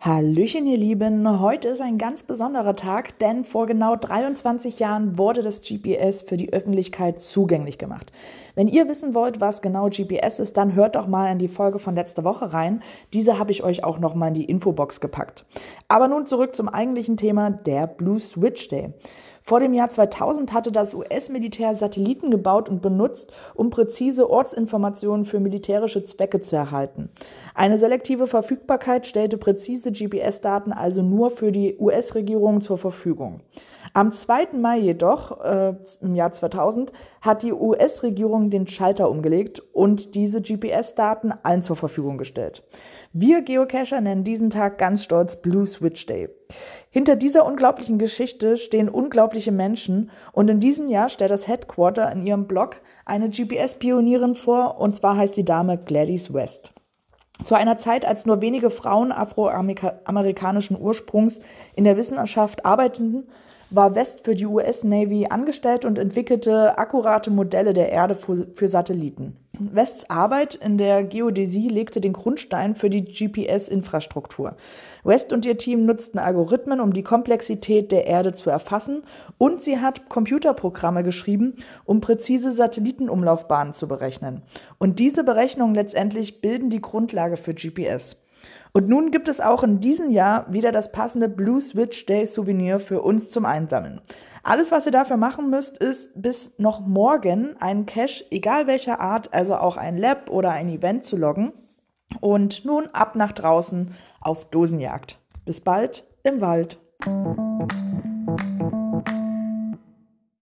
Hallöchen, ihr Lieben. Heute ist ein ganz besonderer Tag, denn vor genau 23 Jahren wurde das GPS für die Öffentlichkeit zugänglich gemacht. Wenn ihr wissen wollt, was genau GPS ist, dann hört doch mal in die Folge von letzter Woche rein. Diese habe ich euch auch noch mal in die Infobox gepackt. Aber nun zurück zum eigentlichen Thema, der Blue Switch Day. Vor dem Jahr 2000 hatte das US-Militär Satelliten gebaut und benutzt, um präzise Ortsinformationen für militärische Zwecke zu erhalten. Eine selektive Verfügbarkeit stellte präzise GPS-Daten also nur für die US-Regierung zur Verfügung. Am 2. Mai jedoch, äh, im Jahr 2000, hat die US-Regierung den Schalter umgelegt und diese GPS-Daten allen zur Verfügung gestellt. Wir Geocacher nennen diesen Tag ganz stolz Blue Switch Day. Hinter dieser unglaublichen Geschichte stehen unglaubliche Menschen und in diesem Jahr stellt das Headquarter in ihrem Blog eine GPS-Pionierin vor und zwar heißt die Dame Gladys West. Zu einer Zeit, als nur wenige Frauen afroamerikanischen Ursprungs in der Wissenschaft arbeiteten, war West für die US Navy angestellt und entwickelte akkurate Modelle der Erde für Satelliten. Wests Arbeit in der Geodäsie legte den Grundstein für die GPS-Infrastruktur. West und ihr Team nutzten Algorithmen, um die Komplexität der Erde zu erfassen, und sie hat Computerprogramme geschrieben, um präzise Satellitenumlaufbahnen zu berechnen. Und diese Berechnungen letztendlich bilden die Grundlage für GPS. Und nun gibt es auch in diesem Jahr wieder das passende Blue Switch Day Souvenir für uns zum Einsammeln. Alles, was ihr dafür machen müsst, ist bis noch morgen einen Cache, egal welcher Art, also auch ein Lab oder ein Event zu loggen. Und nun ab nach draußen auf Dosenjagd. Bis bald im Wald.